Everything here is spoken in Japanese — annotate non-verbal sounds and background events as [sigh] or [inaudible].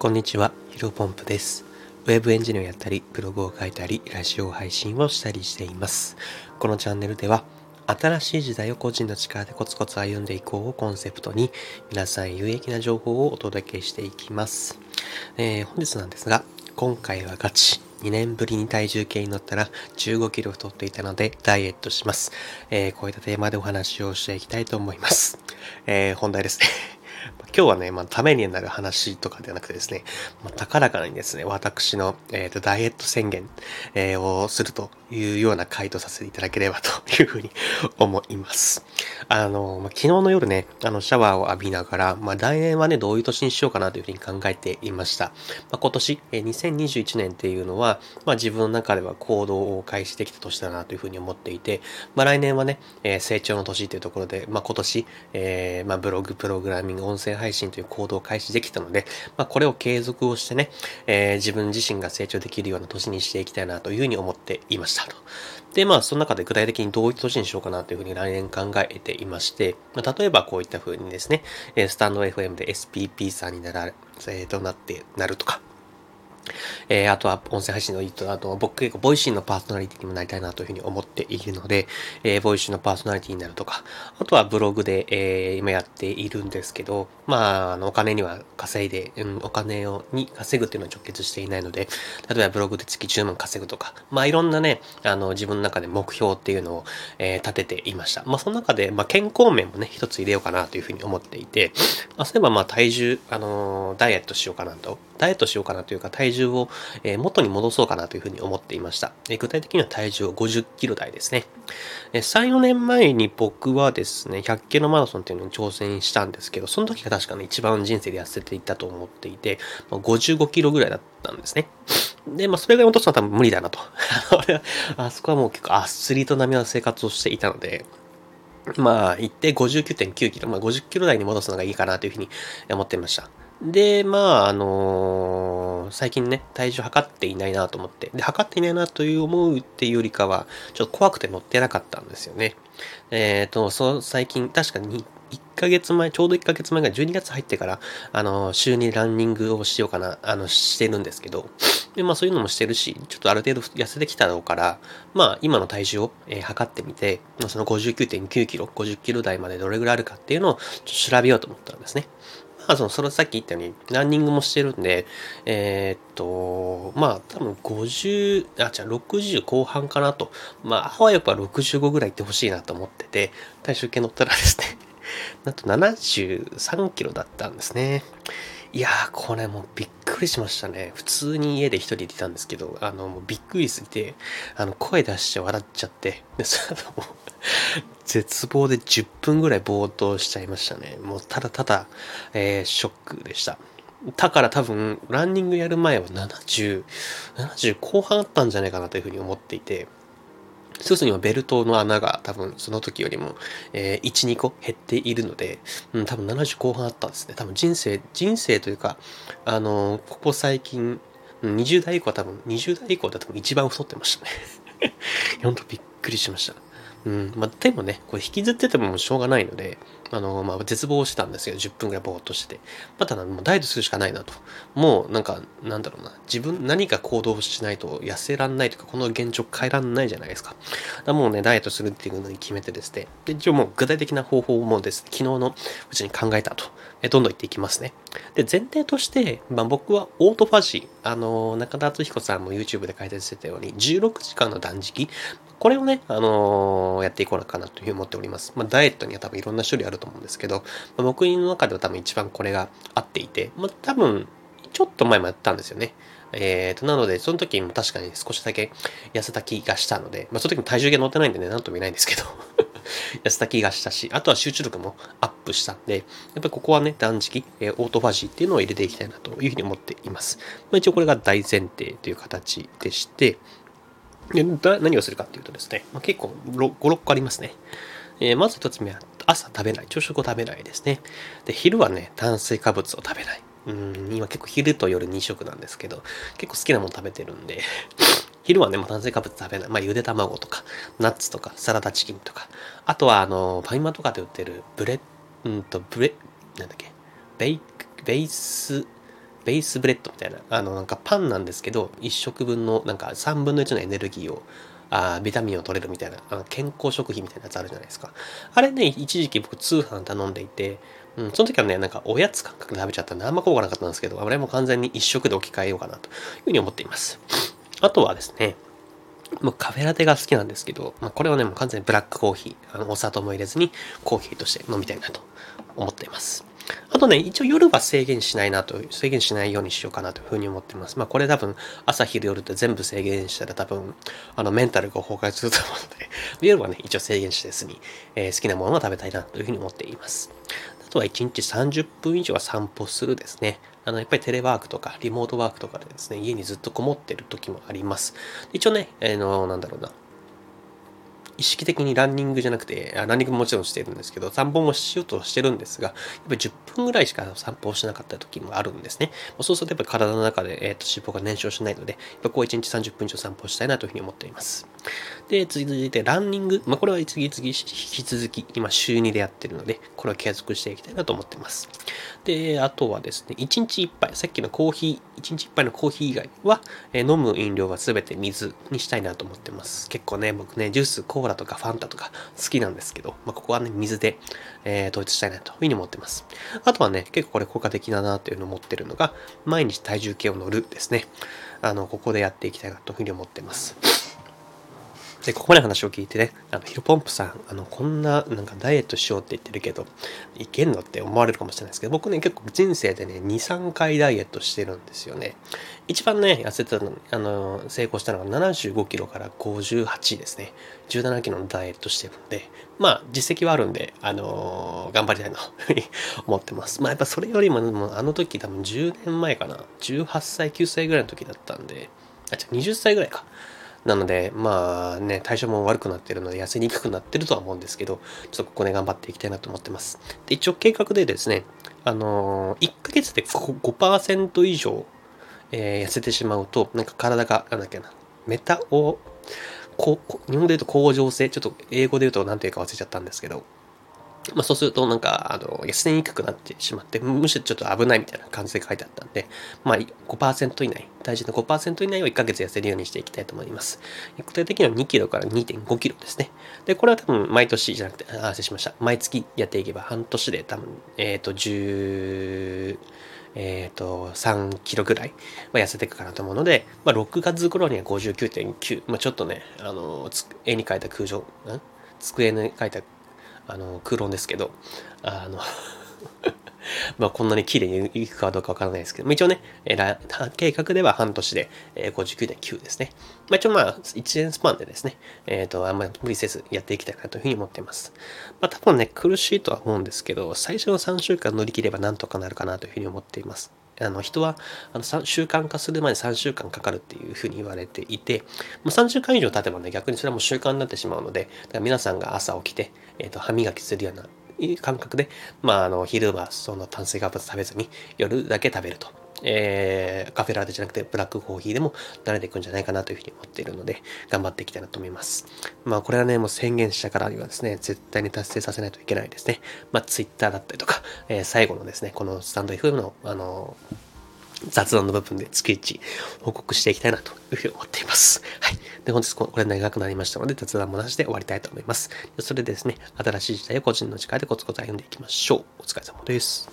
こんにちは、ヒロポンプです。ウェブエンジニアをやったり、ブログを書いたり、ラジオ配信をしたりしています。このチャンネルでは、新しい時代を個人の力でコツコツ歩んでいこうをコンセプトに、皆さん有益な情報をお届けしていきます。えー、本日なんですが、今回はガチ。2年ぶりに体重計に乗ったら15キロ太っていたのでダイエットします。えー、こういったテーマでお話をしていきたいと思います。えー、本題ですね。今日はね、まあ、ためになる話とかではなくてですね、まあ、高らかにですね、私の、えーと、ダイエット宣言、えー、をするというような回答させていただければというふうに思います。あの、まあ、昨日の夜ね、あの、シャワーを浴びながら、まあ、来年はね、どういう年にしようかなというふうに考えていました。まあ、今年、えー、2021年っていうのは、まあ、自分の中では行動を開始できた年だなというふうに思っていて、まあ、来年はね、えー、成長の年というところで、まあ、今年、えー、まあ、ブログ、プログラミング、音声配信という行動を開始できたので、まあ、これを継続をしてね、えー、自分自身が成長できるような年にしていきたいなというふうに思っていましたと。で、まあ、その中で具体的にどういった年にしようかなというふうに来年考えていまして、まあ、例えばこういったふうにですね、 stand.fm で SPP さんになら、えー、となって、なるとか、えー、あとは音声配信のいいと、あと僕結構 Voicy のパーソナリティにもなりたいなというふうに思っているので、えー、 Voicy のパーソナリティになるとか、あとはブログで、えー、今やっているんですけど、まあ、あのお金には稼いで、うん、お金をに稼ぐっていうのは直結していないので、例えばブログで月10万稼ぐとか、まあいろんなね、あの自分の中で目標っていうのを、えー、立てていました。まあその中で、まあ健康面もね、一つ入れようかなというふうに思っていて、まあそういえばまあ体重、あの、ダイエットしようかなとダイエットしようかなというか体重を、え元に戻そうかなというふうに思っていました。え具体的には体重を50キロ台ですね。え3、4年前に僕はですね、100キロマラソンっていうのに挑戦したんですけど、その時が確かね、一番人生で痩せていったと思っていて、ま55キロぐらいだったんですね。で、まあ、それぐらい落とすのは多分無理だなと。[laughs] あそこはもう結構アスリート並みの生活をしていたので、まあ、行って59.9キロ、まあ、50キロ台に戻すのがいいかなというふうに思っていました。で、まあ、あのー、最近ね、体重測っていないなと思って、で、測っていないなという思うっていうよりかは、ちょっと怖くて乗ってなかったんですよね。えっ、ー、と、そう、最近、確かに1ヶ月前、ちょうど1ヶ月前が12月入ってから、あの、週にランニングをしようかな、あの、してるんですけど、で、まあそういうのもしてるし、ちょっとある程度痩せてきたろうから、まあ今の体重を、えー、測ってみて、まあ、その59.9キロ、50キロ台までどれぐらいあるかっていうのをちょっと調べようと思ったんですね。まあ、その、それさっき言ったように、ランニングもしてるんで、えー、っと、まあ、多分50、あ、じゃあ60後半かなと。まあ、あわよくは65ぐらい行ってほしいなと思ってて、体重計乗ったらですね、[laughs] なんと73キロだったんですね。いやー、これもうびっくりしましたね。普通に家で一人でいたんですけど、あの、もうびっくりすぎて、あの、声出して笑っちゃって、で、その、絶望で10分ぐらいぼーっとしちゃいましたね。もうただただ、えー、ショックでした。だから多分、ランニングやる前は70、70後半あったんじゃないかなというふうに思っていて、一つにはベルトの穴が多分その時よりも、えー、1、2個減っているので、うん、多分70後半あったんですね。多分人生、人生というか、あのー、ここ最近、20代以降は多分、20代以降だと一番太ってましたね。[laughs] ほんとびっくりしました。うん。まあ、でもね、これ引きずっててもしょうがないので、あの、まあ、絶望してたんですよ。10分ぐらいぼーっとしてて。また、もうダイエットするしかないなと。もう、なんか、なんだろうな。自分、何か行動しないと痩せらんないとか、この現状変えらんないじゃないですか。だもうね、ダイエットするっていうのに決めてですね。で、一応もう具体的な方法もです、昨日のうちに考えたと。えどんどん言っていきますね。で、前提として、まあ、僕はオートファジー、あの、中田敦彦さんも YouTube で解説してたように、16時間の断食、これをね、あのー、やっていこうかなというふうに思っております。まあ、ダイエットには多分いろんな種類あると思うんですけど、まあ、僕の中では多分一番これが合っていて、まあ、多分、ちょっと前もやったんですよね。えーと、なので、その時も確かに少しだけ痩せた気がしたので、まあ、その時も体重計乗ってないんでね、なんとも言えないんですけど [laughs] 痩せた気がしたし、あとは集中力もアップしたんで、やっぱりここはね、断食、えー、オートファジーっていうのを入れていきたいなというふうに思っています。まあ、一応これが大前提という形でして、で何をするかっていうとですね、まあ、結構5、6個ありますね。えー、まず1つ目は朝食べない。朝食を食べないですね。で、昼はね、炭水化物を食べない。うん、今結構昼と夜2食なんですけど、結構好きなもの食べてるんで、[laughs] 昼はね、もう炭水化物食べない。まあ、ゆで卵とか、ナッツとか、サラダチキンとか、あとは、あの、ファミマとかで売ってるブレ、うんと、ブレ、なんだっけ、ベイク、ベース、ベースブレッドみたいな、あの、なんかパンなんですけど、1食分の、なんか3分の1のエネルギーを、あビタミンを取れるみたいなあの健康食品みたいなやつあるじゃないですか。あれね、一時期僕通販頼んでいて、うん、その時はね、なんかおやつ感覚で食べちゃったんであんま効果なかったんですけど、あれも完全に一食で置き換えようかなというふうに思っています。あとはですね、もうカフェラテが好きなんですけど、まあ、これはね、もう完全にブラックコーヒー、あのお砂糖も入れずにコーヒーとして飲みたいなと思っています。あとね、一応夜は制限しないなと、制限しないようにしようかなというふうに思ってます。まあこれ多分朝昼夜って全部制限したら多分あのメンタルが崩壊すると思うので、[laughs] 夜はね、一応制限してすに、えー、好きなものを食べたいなというふうに思っています。あとは1日30分以上は散歩するですね。あの、やっぱりテレワークとかリモートワークとかでですね、家にずっとこもってる時もあります。一応ね、えー、の、なんだろうな、意識的にランニングじゃなくて、ランニングももちろんしてるんですけど、散歩もしようとしてるんですが、やっぱり10分ぐらいしか散歩をしなかった時もあるんですね。そうするとやっぱり体の中で、えー、と脂肪が燃焼しないので、やっぱこう1日30分以上散歩したいなというふうに思っています。で、続いてランニング。まあ、これは次々引き続き、今週2でやってるので、これは継続していきたいなと思っています。で、あとはですね、1日1杯、さっきのコーヒー、1日1杯のコーヒー以外は、えー、飲む飲料は全て水にしたいなと思ってます。結構ね、僕ね、ジュース、コーラとかファンタとか好きなんですけど、まあ、ここはね、水で、えー、統一したいなというふうに思ってます。あとはね、結構これ効果的だなというのを思ってるのが、毎日体重計を乗るですね。あの、ここでやっていきたいなというふうに思ってます。で、ここまで話を聞いてね、あの、ヒロポンプさん、あの、こんな、なんかダイエットしようって言ってるけど、いけんのって思われるかもしれないですけど、僕ね、結構人生でね、2、3回ダイエットしてるんですよね。一番ね、痩せたの、あの、成功したのが75キロから58ですね。17キロのダイエットしてるんで、まあ、実績はあるんで、あのー、頑張りたいな、と [laughs] 思ってます。まあ、やっぱそれよりも、もあの時多分10年前かな。18歳、9歳ぐらいの時だったんで、あ、じゃ20歳ぐらいか。なので、まあね、代謝も悪くなってるので痩せにくくなってるとは思うんですけど、ちょっとここで頑張っていきたいなと思ってます。で、一応計画でですね、あのー、1ヶ月で5%以上、えー、痩せてしまうと、なんか体が、なんだっけな、メタを、こう日本で言うと恒常性、ちょっと英語で言うと何て言うか忘れちゃったんですけど、まあ、そうするとなんか、あの、痩せにくくなってしまって、むしろちょっと危ないみたいな感じで書いてあったんで、まあ、5%以内、体重の5%以内を1ヶ月痩せるようにしていきたいと思います。具体的には2キロから2.5キロですね。で、これは多分毎年じゃなくて、あ、失礼しました。毎月やっていけば半年で多分、えっ、ー、と、10、えっ、ー、と、3キロぐらいは痩せていくかなと思うので、まあ、6月頃には59.9、まあ、ちょっとね、あの、絵に描いた空上、机に書いたあの空論ですけどあの [laughs] まあこんなに綺麗にいくかどうかわからないですけど、まあ一応ね、計画では半年でえ59.9ですね。まあ一応まあ1年スパンでですね、えっ、ー、と、あんまり無理せずやっていきたいなというふうに思っています。まあ多分ね、苦しいとは思うんですけど、最初の3週間乗り切ればなんとかなるかなというふうに思っています。あの人はあの習慣化するまで3週間かかるっていうふうに言われていて、もう3週間以上経てばね、逆にそれはもう習慣になってしまうので、だから皆さんが朝起きて、えーと、歯磨きするような感覚で、まあ、あの昼はその炭水化物食べずに夜だけ食べると。えー、カフェラテじゃなくてブラックコーヒーでも慣れていくんじゃないかなというふうに思っているので、頑張っていきたいなと思います。まあこれはね、もう宣言したからにはですね、絶対に達成させないといけないですね。まあ Twitter だったりとか、えー、最後のですね、このスタンド FM の、あのー雑談の部分で月1報告していきたいなというふうに思っています。はい。で、本日これ長くなりましたので雑談もなしで終わりたいと思います。それでですね、新しい時代を個人の力でコツコツ歩んでいきましょう。お疲れ様です。